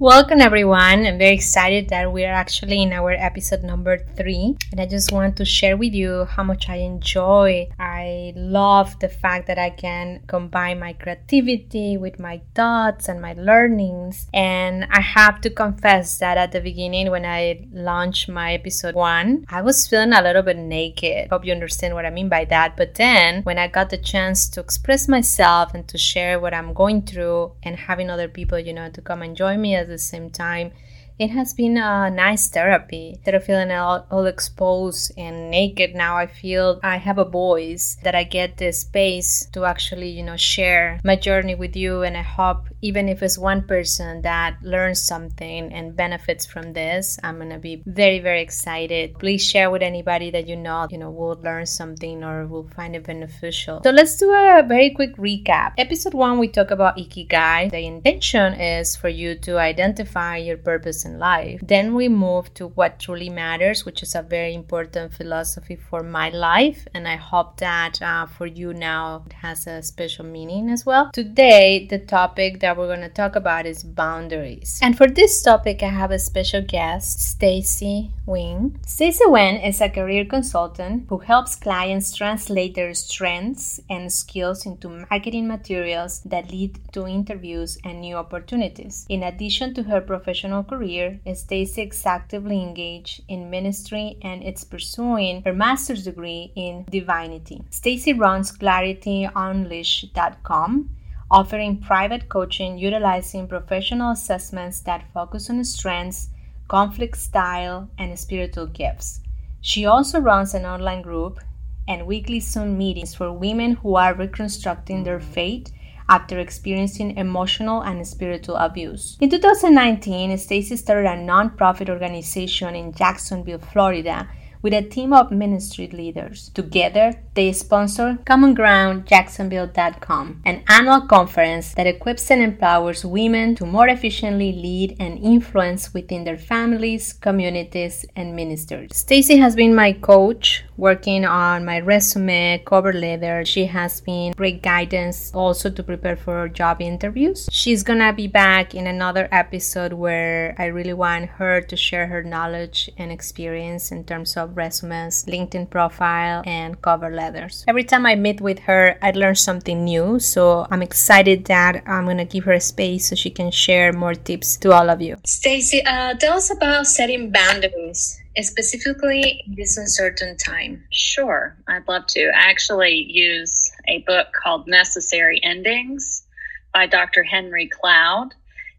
Welcome, everyone. I'm very excited that we are actually in our episode number three. And I just want to share with you how much I enjoy. I love the fact that I can combine my creativity with my thoughts and my learnings. And I have to confess that at the beginning, when I launched my episode one, I was feeling a little bit naked. Hope you understand what I mean by that. But then, when I got the chance to express myself and to share what I'm going through and having other people, you know, to come and join me at the same time it has been a nice therapy. Instead of feeling all, all, exposed and naked, now I feel I have a voice that I get the space to actually, you know, share my journey with you. And I hope even if it's one person that learns something and benefits from this, I'm gonna be very, very excited. Please share with anybody that you know, you know, will learn something or will find it beneficial. So let's do a very quick recap. Episode one, we talk about Ikigai. The intention is for you to identify your purpose in life. Then we move to what truly matters, which is a very important philosophy for my life. And I hope that uh, for you now it has a special meaning as well. Today, the topic that we're going to talk about is boundaries. And for this topic, I have a special guest, Stacy Wynn. Stacy Wynn is a career consultant who helps clients translate their strengths and skills into marketing materials that lead to interviews and new opportunities. In addition to her professional career, year, Stacy is actively engaged in ministry and is pursuing her master's degree in divinity. Stacy runs clarityunleash.com, offering private coaching utilizing professional assessments that focus on strengths, conflict style, and spiritual gifts. She also runs an online group and weekly Zoom meetings for women who are reconstructing their mm. faith after experiencing emotional and spiritual abuse. In 2019, Stacy started a nonprofit organization in Jacksonville, Florida with a team of ministry leaders. Together, they sponsor CommonGroundJacksonville.com, an annual conference that equips and empowers women to more efficiently lead and influence within their families, communities, and ministries. Stacy has been my coach working on my resume, cover letter. She has been great guidance also to prepare for job interviews. She's gonna be back in another episode where I really want her to share her knowledge and experience in terms of resumes, LinkedIn profile, and cover letters. Every time I meet with her, I learn something new. So I'm excited that I'm gonna give her a space so she can share more tips to all of you. Stacy, uh, tell us about setting boundaries specifically in this uncertain time? Sure, I'd love to. I actually use a book called Necessary Endings by Dr. Henry Cloud.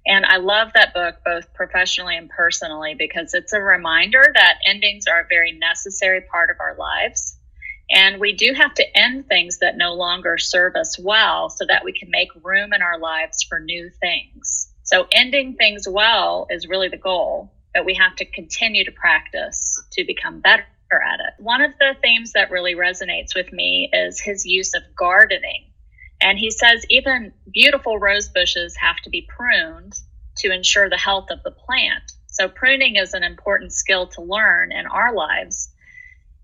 And I love that book both professionally and personally because it's a reminder that endings are a very necessary part of our lives. And we do have to end things that no longer serve us well so that we can make room in our lives for new things. So, ending things well is really the goal that we have to continue to practice to become better at it. One of the themes that really resonates with me is his use of gardening. And he says even beautiful rose bushes have to be pruned to ensure the health of the plant. So, pruning is an important skill to learn in our lives.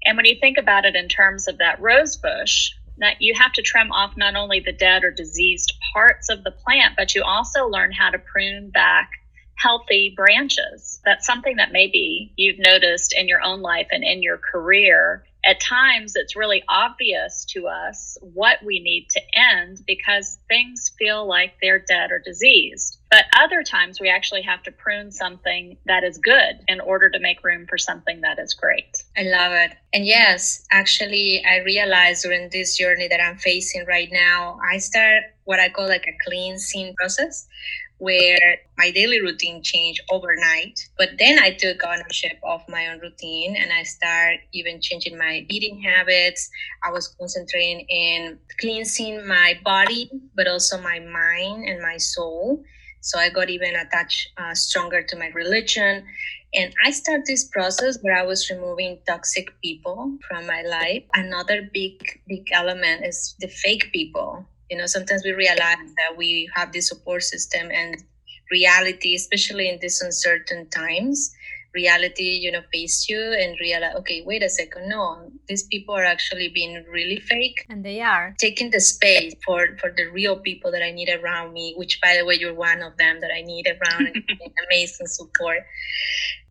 And when you think about it in terms of that rose bush, that you have to trim off not only the dead or diseased parts of the plant, but you also learn how to prune back healthy branches. That's something that maybe you've noticed in your own life and in your career. At times, it's really obvious to us what we need to end because things feel like they're dead or diseased. But other times, we actually have to prune something that is good in order to make room for something that is great. I love it. And yes, actually, I realized during this journey that I'm facing right now, I start what I call like a cleansing process where my daily routine changed overnight. But then I took ownership of my own routine and I started even changing my eating habits. I was concentrating in cleansing my body, but also my mind and my soul. So I got even attached uh, stronger to my religion. And I started this process where I was removing toxic people from my life. Another big, big element is the fake people you know sometimes we realize that we have this support system and reality especially in these uncertain times reality, you know, face you and realize, okay, wait a second, no, these people are actually being really fake. And they are. Taking the space for, for the real people that I need around me, which by the way, you're one of them that I need around and amazing support.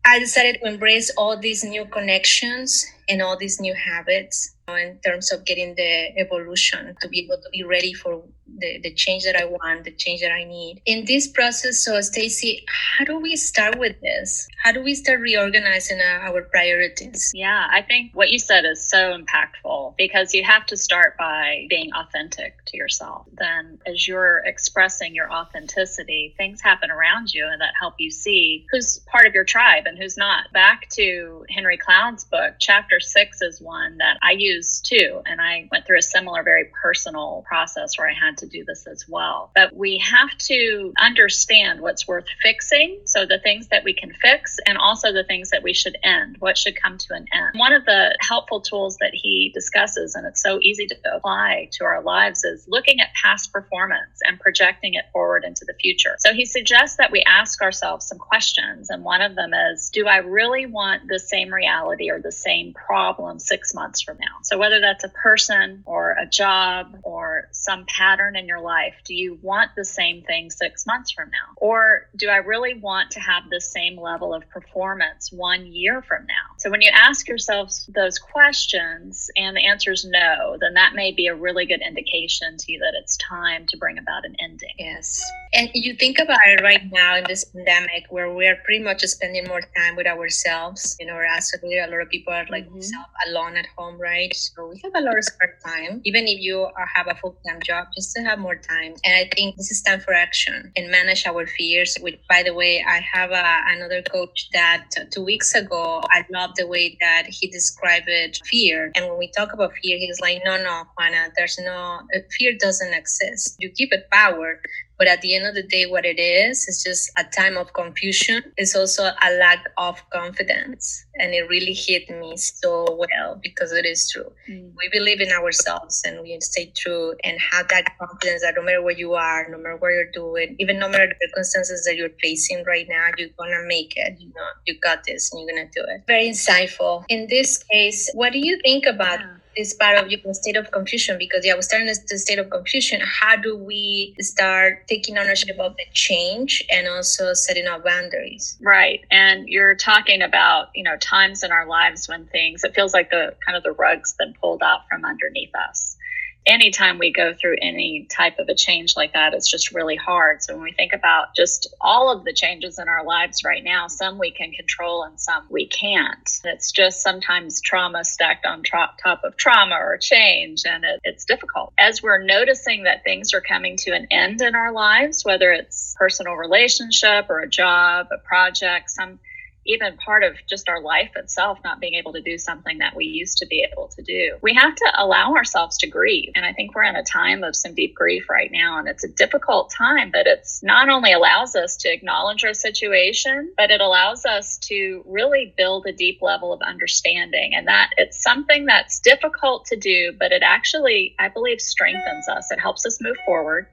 I decided to embrace all these new connections and all these new habits in terms of getting the evolution to be able to be ready for the, the change that I want, the change that I need. In this process, so Stacy, how do we start with this? How do we start reorganizing uh, our priorities? Yeah, I think what you said is so impactful because you have to start by being authentic to yourself. Then, as you're expressing your authenticity, things happen around you and that help you see who's part of your tribe and who's not. Back to Henry Cloud's book, chapter six is one that I use too. And I went through a similar, very personal process where I had to do this as well. But we have to understand what's worth fixing. So the things that we can fix and also the things that we should end, what should come to an end. One of the helpful tools that he discusses, and it's so easy to apply to our lives, is looking at past performance and projecting it forward into the future. So he suggests that we ask ourselves some questions. And one of them is Do I really want the same reality or the same problem six months from now? So whether that's a person or a job or some pattern in your life, do you want the same thing six months from now? Or do I really want to have the same level of performance one year from now? So when you ask yourselves those questions and the answer is no, then that may be a really good indication to you that it's time to bring about an ending. Yes. And you think about it right now in this pandemic where we're pretty much spending more time with ourselves. You know, as a lot of people are like mm-hmm. alone at home, right? So we have a lot of spare time. Even if you have a full time job, just to have more time. And I think this is time for action and manage our fears. Which, by the way, I have a, another coach that two weeks ago, I love the way that he described it fear. And when we talk about fear, he's like, no, no, Juana, there's no, fear doesn't exist. You give it power, but at the end of the day, what it it's is just a time of confusion. It's also a lack of confidence. And it really hit me so well because it is true. Mm. We believe in ourselves and we stay true and have that confidence that no matter where you are, no matter what you're doing, even no matter the circumstances that you're facing right now, you're gonna make it. You know, you got this and you're gonna do it. Very insightful. In this case, what do you think about? Yeah is part of your state of confusion because yeah, we're starting the state of confusion. How do we start taking ownership of the change and also setting up boundaries? Right. And you're talking about, you know, times in our lives when things it feels like the kind of the rug's been pulled out from underneath us anytime we go through any type of a change like that, it's just really hard. So when we think about just all of the changes in our lives right now, some we can control and some we can't. It's just sometimes trauma stacked on tra- top of trauma or change, and it, it's difficult. As we're noticing that things are coming to an end in our lives, whether it's personal relationship or a job, a project, some even part of just our life itself not being able to do something that we used to be able to do. We have to allow ourselves to grieve. And I think we're in a time of some deep grief right now. And it's a difficult time, but it's not only allows us to acknowledge our situation, but it allows us to really build a deep level of understanding. And that it's something that's difficult to do, but it actually, I believe, strengthens us. It helps us move forward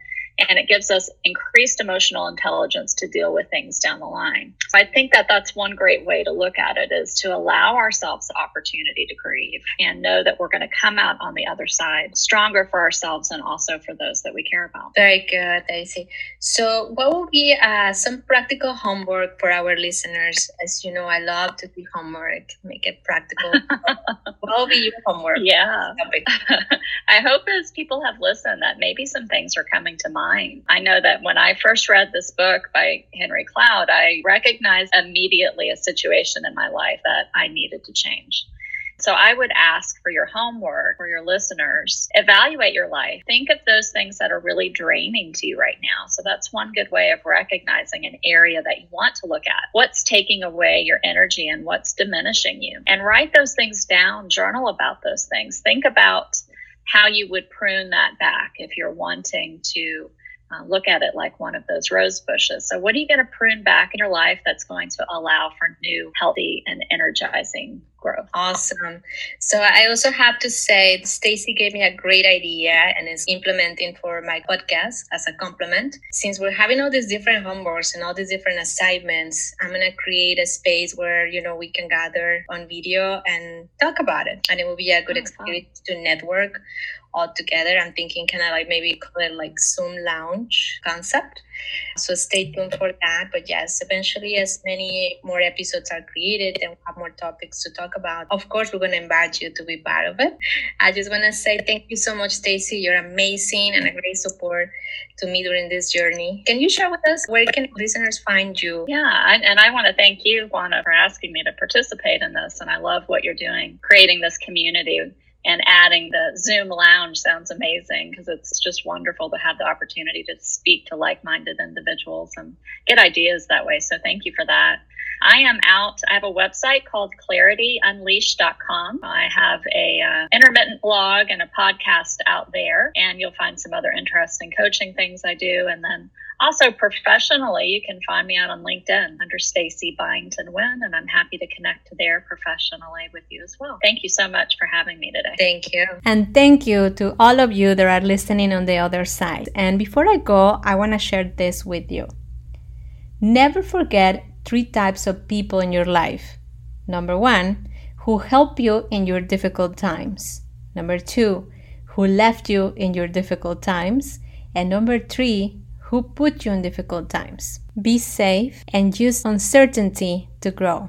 and it gives us increased emotional intelligence to deal with things down the line. So I think that that's one great way to look at it is to allow ourselves the opportunity to grieve and know that we're going to come out on the other side stronger for ourselves and also for those that we care about. Very good, Daisy. So what will be uh, some practical homework for our listeners? As you know, I love to do homework, make it practical. will be your homework? Yeah. I hope as people have listened that maybe some things are coming to mind. I know that when I first read this book by Henry Cloud, I recognized immediately a situation in my life that I needed to change. So I would ask for your homework for your listeners, evaluate your life. Think of those things that are really draining to you right now. So that's one good way of recognizing an area that you want to look at. What's taking away your energy and what's diminishing you? And write those things down, journal about those things. Think about how you would prune that back if you're wanting to uh, look at it like one of those rose bushes. So, what are you going to prune back in your life that's going to allow for new, healthy, and energizing growth. Awesome. So I also have to say, Stacy gave me a great idea and is implementing for my podcast as a compliment. Since we're having all these different homeworks and all these different assignments, I'm gonna create a space where you know we can gather on video and talk about it, and it will be a good oh, experience fun. to network all together. I'm thinking kind of like maybe call it like Zoom lounge concept. So stay tuned for that. But yes, eventually, as many more episodes are created and we have more topics to talk about, of course, we're going to invite you to be part of it. I just want to say thank you so much, Stacy. You're amazing and a great support to me during this journey. Can you share with us where can listeners find you? Yeah, and I want to thank you, Juana, for asking me to participate in this. And I love what you're doing, creating this community and adding the Zoom lounge sounds amazing because it's just wonderful to have the opportunity to speak to like minded individuals and get ideas that way. So, thank you for that. I am out. I have a website called clarityunleashed.com. I have a uh, intermittent blog and a podcast out there, and you'll find some other interesting coaching things I do. And then also professionally, you can find me out on LinkedIn under Stacy Byington Wynn, and I'm happy to connect there professionally with you as well. Thank you so much for having me today. Thank you. And thank you to all of you that are listening on the other side. And before I go, I want to share this with you. Never forget three types of people in your life. Number one, who help you in your difficult times. Number two, who left you in your difficult times. And number three, who put you in difficult times. Be safe and use uncertainty to grow.